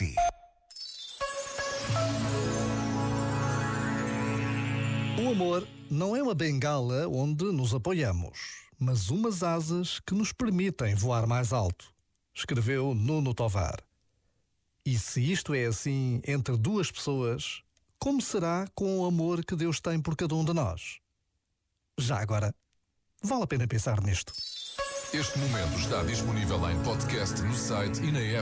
si. O amor não é uma bengala onde nos apoiamos, mas umas asas que nos permitem voar mais alto, escreveu Nuno Tovar. E se isto é assim entre duas pessoas, como será com o amor que Deus tem por cada um de nós? Já agora, vale a pena pensar nisto. Este momento está disponível em podcast no site e na app.